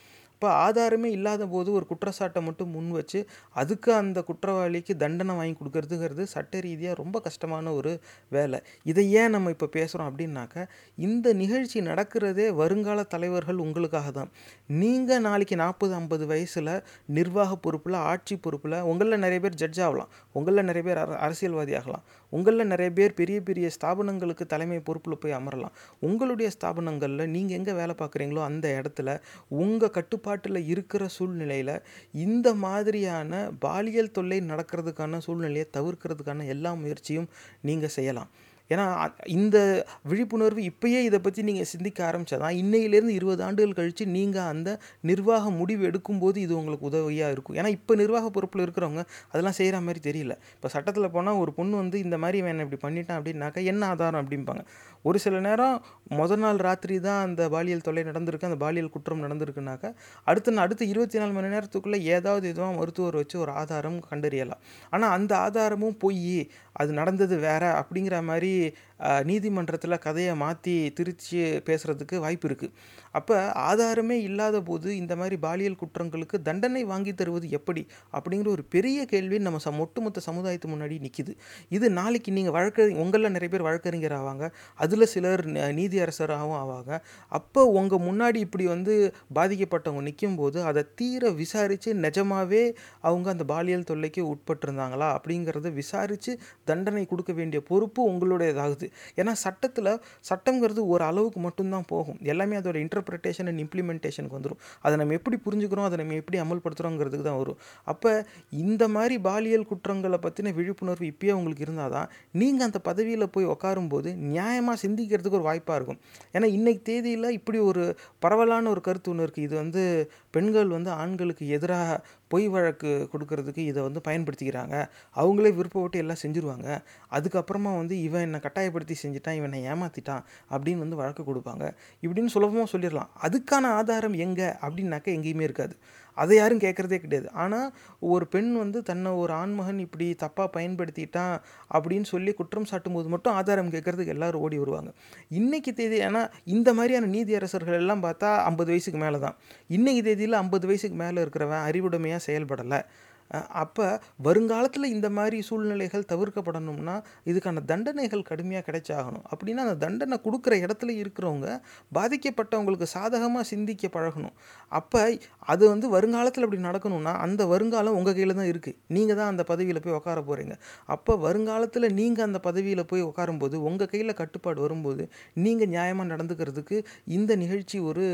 இப்போ ஆதாரமே இல்லாத போது ஒரு குற்றச்சாட்டை மட்டும் முன் வச்சு அதுக்கு அந்த குற்றவாளிக்கு தண்டனை வாங்கி கொடுக்கறதுங்கிறது சட்ட ரீதியாக ரொம்ப கஷ்டமான ஒரு வேலை. இதை ஏன் நம்ம இப்போ பேசுகிறோம் அப்படின்னாக்க இந்த நிகழ்ச்சி நடக்கிறதே வருங்கால தலைவர்கள் உங்களுக்காக தான். நீங்கள் நாளைக்கு நாற்பது ஐம்பது வயசில் நிர்வாக பொறுப்பில் ஆட்சி பொறுப்பில் உங்களில் நிறைய பேர் ஜட்ஜ் ஆகலாம். உங்களில் நிறைய பேர் அர அரசியல்வாதி ஆகலாம். உங்களில் நிறைய பேர் பெரிய பெரிய ஸ்தாபனங்களுக்கு தலைமை பொறுப்பில் போய் அமரலாம். உங்களுடைய ஸ்தாபனங்களில் நீங்கள் எங்கே வேலை பார்க்குறீங்களோ அந்த இடத்துல உங்கள் கட்டுப்பாடு கட்டுப்பாட்டில் இருக்கிற சூழ்நிலையில் இந்த மாதிரியான பாலியல் தொல்லை நடக்கிறதுக்கான சூழ்நிலையை தவிர்க்கிறதுக்கான எல்லா முயற்சியும் நீங்கள் செய்யலாம். ஏன்னா இந்த விழிப்புணர்வு இப்போயே இதை பற்றி நீங்கள் சிந்திக்க ஆரம்பிச்சாதான் இன்னையிலேருந்து இருபது ஆண்டுகள் கழித்து நீங்கள் அந்த நிர்வாக முடிவு எடுக்கும்போது இது உங்களுக்கு உதவியாக இருக்கும். ஏன்னா இப்போ நிர்வாக பொறுப்பில் இருக்கிறவங்க அதெல்லாம் செய்கிற மாதிரி தெரியல. இப்போ சட்டத்தில் போனால் ஒரு பொண்ணு வந்து இந்த மாதிரி வேணும் இப்படி பண்ணிட்டான் அப்படின்னாக்கா என்ன ஆதாரம்? அப்படிம்பாங்க. ஒரு சில நேரம் முதல் நாள் ராத்திரி தான் அந்த பாலியல் தொல்லை நடந்திருக்கு அந்த பாலியல் குற்றம் நடந்திருக்குனாக்கா அடுத்த அடுத்த இருபத்தி நாலு மணி நேரத்துக்குள்ளே ஏதாவது எதுவும் மருத்துவர் வச்சு ஒரு ஆதாரம் கண்டறியலாம். ஆனால் அந்த ஆதாரமும் பொய் அது நடந்தது வேற அப்படிங்கிற மாதிரி de நீதிமன்றத்தில் கதையை மாற்றி திருச்சி பேசுகிறதுக்கு வாய்ப்பு இருக்குது அப்போ ஆதாரமே இல்லாத போது இந்த மாதிரி பாலியல் குற்றங்களுக்கு தண்டனை வாங்கி தருவது எப்படி? அப்படிங்கிற ஒரு பெரிய கேள்வி நம்ம ச ஒட்டுமொத்த சமுதாயத்து முன்னாடி நிற்கிது இது நாளைக்கு நீங்கள் வழக்கு உங்களில் நிறைய பேர் வழக்கறிஞர் ஆவாங்க. அதில் சிலர் நீதி அரசராகவும் ஆவாங்க. அப்போ உங்கள் முன்னாடி இப்படி வந்து பாதிக்கப்பட்டவங்க நிற்கும் போது அதை தீர விசாரித்து நிஜமாகவே அவங்க அந்த பாலியல் தொல்லைக்கு உட்பட்டிருந்தாங்களா? அப்படிங்கிறத விசாரித்து தண்டனை கொடுக்க வேண்டிய பொறுப்பு உங்களுடையதாகுது. ஏன்னா சட்டத்தில் சட்டங்கிறது ஒரு அளவுக்கு மட்டும்தான் போகும். எல்லாமே அதோட இன்டர்பிரிட்டேஷன் அண்ட் இம்ப்ளிமெண்டேஷனுக்கு வந்துடும் அதை நம்ம எப்படி புரிஞ்சுக்கிறோம் அதை நம்ம எப்படி அமல்படுத்துகிறோங்கிறதுக்கு தான் வரும். அப்போ இந்த மாதிரி பாலியல் குற்றங்களை பற்றின விழிப்புணர்வு இப்பயே உங்களுக்கு இருந்தால் தான் நீங்கள் அந்த பதவியில் போய் உட்காரும்போது நியாயமாக சிந்திக்கிறதுக்கு ஒரு வாய்ப்பாக இருக்கும். ஏன்னா இன்றைக்கு தேதியில் இப்படி ஒரு பரவலான ஒரு கருத்து ஒன்று இருக்குது இது வந்து பெண்கள் வந்து ஆண்களுக்கு எதிராக பொய் வழக்கு கொடுக்கறதுக்கு இதை வந்து பயன்படுத்திக்கிறாங்க. அவங்களே விருப்பப்பட்டு எல்லாம் செஞ்சுருவாங்க. அதுக்கப்புறமா வந்து இவன் என்னை கட்டாயப்படுத்தி செஞ்சுட்டான் இவனை ஏமாற்றிட்டான் அப்படின்னு வந்து வழக்கு கொடுப்பாங்க. இப்படின்னு சுலபமாக சொல்லிடலாம். அதுக்கான ஆதாரம் எங்கே? அப்படின்னாக்கா எங்கேயுமே இருக்காது. அதை யாரும் கேட்குறதே கிடையாது. ஆனால் ஒரு பெண் வந்து தன்னை ஒரு ஆண்மகன் இப்படி தப்பாக பயன்படுத்திட்டான் அப்படின்னு சொல்லி குற்றம் சாட்டும் போது மட்டும் ஆதாரம் கேட்குறதுக்கு எல்லோரும் ஓடி வருவாங்க. இன்றைக்கி தேதி ஏன்னா இந்த மாதிரியான நீதியரசர்கள் எல்லாம் பார்த்தா ஐம்பது வயசுக்கு மேலே தான் இன்றைக்கி தேதியில் ஐம்பது வயசுக்கு மேலே இருக்கிறவன் அறிவுடைமையாக செயல்படலை. அப்போ வருங்காலத்தில் இந்த மாதிரி சூழ்நிலைகள் தவிர்க்கப்படணும்னா இதுக்கான தண்டனைகள் கடுமையாக கிடைச்சாகணும். அப்படின்னா அந்த தண்டனை கொடுக்குற இடத்துல இருக்கிறவங்க பாதிக்கப்பட்டவங்களுக்கு சாதகமாக சிந்திக்க பழகணும். அப்போ அது வந்து வருங்காலத்தில் அப்படி நடக்கணும்னா அந்த வருங்காலம் உங்கள் கையில் தான் இருக்குது நீங்கள் தான் அந்த பதவியில் போய் உட்கார போகிறீங்க அப்போ வருங்காலத்தில் நீங்கள் அந்த பதவியில் போய் உட்காரும்போது உங்கள் கையில் கட்டுப்பாடு வரும்போது நீங்கள் நியாயமாக நடந்துக்கிறதுக்கு இந்த நிகழ்ச்சி ஒரு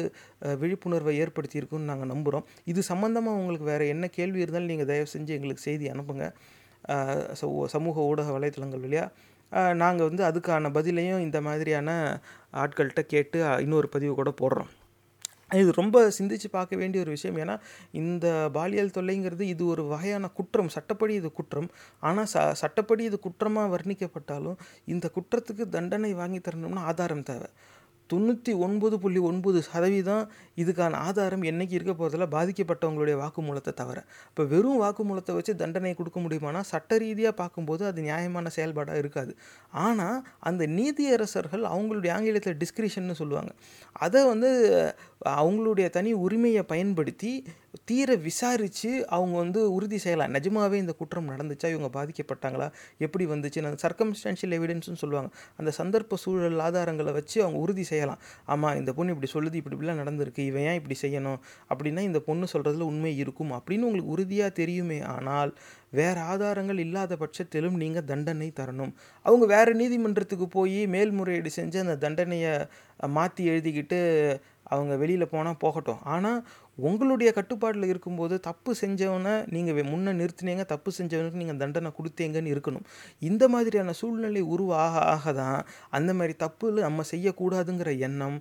விழிப்புணர்வை ஏற்படுத்தியிருக்குன்னு நாங்கள் நம்புகிறோம் இது சம்மந்தமாக உங்களுக்கு வேறு என்ன கேள்வி இருந்தாலும் நீங்கள் தயவு செஞ்சு எங்களுக்கு செய்தி அனுப்புங்க. சமூக ஊடக வலைத்தளங்கள் வழியாக நாங்கள் வந்து அதுக்கான பதிலையும் இந்த மாதிரியான ஆட்கள்கிட்ட கேட்டு இன்னொரு பதிவு கூட போடுறோம். இது ரொம்ப சிந்திச்சு பார்க்க வேண்டிய ஒரு விஷயம். ஏன்னா இந்த பாலியல் தொல்லைங்கிறது இது ஒரு வகையான குற்றம். சட்டப்படி இது குற்றம். ஆனால் ச சட்டப்படி இது குற்றமாக வர்ணிக்கப்பட்டாலும் இந்த குற்றத்துக்கு தண்டனை வாங்கி தரணும்னா ஆதாரம் தேவை. தொண்ணூற்றி ஒன்பது புள்ளி ஒன்பது சதவீதம் இதுக்கான ஆதாரம் என்றைக்கு இருக்க போகிறதில்ல பாதிக்கப்பட்டவங்களுடைய வாக்குமூலத்தை தவிர. இப்போ வெறும் வாக்குமூலத்தை வச்சு தண்டனை கொடுக்க முடியுமானா சட்ட ரீதியாக பார்க்கும்போது அது நியாயமான செயல்பாடாக இருக்காது. ஆனால் அந்த நீதியரசர்கள் அவங்களுடைய ஆங்கிலத்தில் டிஸ்கிரிஷன்னு சொல்லுவாங்க. அதை வந்து அவங்களுடைய தனி உரிமையை பயன்படுத்தி தீர விசாரித்து அவங்க வந்து உறுதி செய்யலாம். நிஜமாகவே இந்த குற்றம் நடந்துச்சா? இவங்க பாதிக்கப்பட்டாங்களா? எப்படி வந்துச்சு? அந்த சர்க்கம்ஸ்டான்ஷியல் எவிடன்ஸ்னு சொல்லுவாங்க. அந்த சந்தர்ப்ப சூழல் ஆதாரங்களை வச்சு அவங்க உறுதி செய்யலாம். ஆமாம் இந்த பொண்ணு இப்படி சொல்லுது இப்படி இப்படிலாம் நடந்திருக்கு. இவன் ஏன் இப்படி செய்யணும்? அப்படின்னா இந்த பொண்ணு சொல்கிறதுல உண்மை இருக்கும் அப்படின்னு உங்களுக்கு உறுதியாக தெரியுமே ஆனால் வேறு ஆதாரங்கள் இல்லாத பட்சத்திலும் நீங்கள் தண்டனை தரணும். அவங்க வேறு நீதிமன்றத்துக்கு போய் மேல்முறையீடு செஞ்சு அந்த தண்டனையை மாற்றி எழுதிக்கிட்டு அவங்க வெளியில் போனால் போகட்டும். ஆனால் உங்களுடைய கட்டுப்பாட்டில் இருக்கும்போது தப்பு செஞ்சவனை நீங்கள் முன்னே நிறுத்தினீங்க தப்பு செஞ்சவனுக்கு நீங்கள் தண்டனை கொடுத்தீங்கன்னு இருக்கணும். இந்த மாதிரியான சூழ்நிலை உருவாக ஆக தான் அந்த மாதிரி தப்பு நம்ம செய்யக்கூடாதுங்கிற எண்ணம்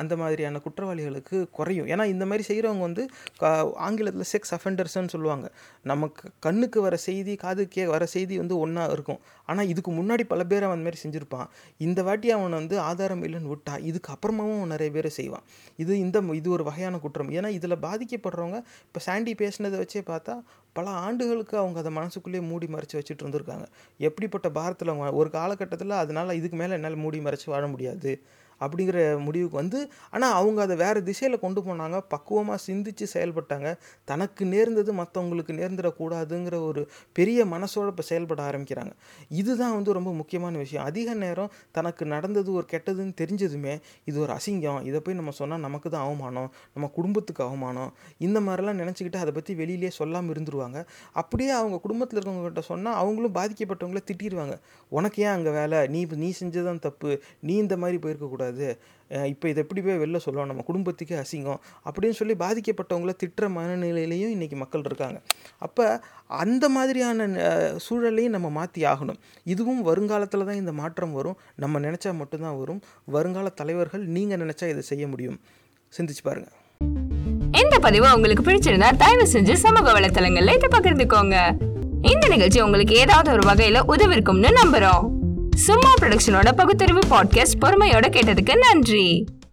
அந்த மாதிரியான குற்றவாளிகளுக்கு குறையும். ஏன்னா இந்த மாதிரி செய்கிறவங்க வந்து ஆங்கிலத்தில் செக்ஸ் அஃபெண்டர்ஸ்ன்னு சொல்லுவாங்க. நமக்கு கண்ணுக்கு வர செய்தி காதுக்கே வர செய்தி வந்து ஒன்றா இருக்கும். ஆனால் இதுக்கு முன்னாடி பல பேர் அவன் மாதிரி செஞ்சுருப்பான். இந்த வாட்டி அவன் வந்து ஆதாரம் இல்லைன்னு விட்டா இதுக்கு அப்புறமாவும் நிறைய பேர் செய்வான். இது இந்த இது ஒரு வகையான குற்றம். ஏன்னா இதில் பாதிக்கப்படுறவங்க இப்போ சாண்டி பேசினதை வச்சே பார்த்தா பல ஆண்டுகளுக்கு அவங்க அதை மனசுக்குள்ளேயே மூடி மறைச்சி வச்சுட்டு இருந்திருக்காங்க. எப்படிப்பட்ட பாரத்தில் அவங்க ஒரு காலகட்டத்தில் அதனால் இதுக்கு மேலே என்னால் மூடி மறைச்சி வாழ முடியாது. அப்படிங்கிற முடிவுக்கு வந்து ஆனால் அவங்க அதை வேறு திசையில் கொண்டு போனாங்க. பக்குவமாக சிந்தித்து செயல்பட்டாங்க. தனக்கு நேர்ந்தது மற்றவங்களுக்கு நேர்ந்துடக்கூடாதுங்கிற ஒரு பெரிய மனசோட இப்போ செயல்பட ஆரம்பிக்கிறாங்க. இதுதான் வந்து ரொம்ப முக்கியமான விஷயம். அதிக நேரம் தனக்கு நடந்தது ஒரு கெட்டதுன்னு தெரிஞ்சதுமே இது ஒரு அசிங்கம். இதை போய் நம்ம சொன்னால் நமக்கு தான் அவமானம். நம்ம குடும்பத்துக்கு அவமானம். இந்த மாதிரிலாம் நினச்சிக்கிட்டு அதை பற்றி வெளியிலே சொல்லாமல் இருந்துருவாங்க. அப்படியே அவங்க குடும்பத்தில் இருக்கவங்ககிட்ட சொன்னால் அவங்களும் பாதிக்கப்பட்டவங்கள திட்டிடுவாங்க உனக்கு ஏன் அங்கே வேலை? நீ நீ செஞ்சதான் தப்பு. நீ இந்த மாதிரி போயிருக்கக்கூடாது. இப்போ இதை எப்படி போய் வெளில சொல்லலாம் நம்ம குடும்பத்துக்கே அசிங்கம். அப்படின்னு சொல்லி பாதிக்கப்பட்டவங்கள திட்டுற மனநிலையிலையும் இன்றைக்கி மக்கள் இருக்காங்க. அப்போ அந்த மாதிரியான சூழலையும் நம்ம மாற்றி ஆகணும். இதுவும் வருங்காலத்தில் தான் இந்த மாற்றம் வரும். நம்ம நினச்சா மட்டும்தான் வரும். வருங்கால தலைவர்கள் நீங்கள் நினச்சா இதை செய்ய முடியும். சிந்திச்சு பாருங்கள் இந்த பதிவு உங்களுக்கு பிடிச்சிருந்தா தயவு செஞ்சு சமூக வலைத்தளங்கள்ல இதை பகிர்ந்துக்கோங்க. இந்த நிகழ்ச்சி உங்களுக்கு ஏதாவது ஒரு வகையில உதவிருக்கும்னு நம்புறோம். சும்மா ப்ரொடக்ஷனோட பகுத்தறிவு பாட்காஸ்ட் பொறுமையோட கேட்டதுக்கு நன்றி.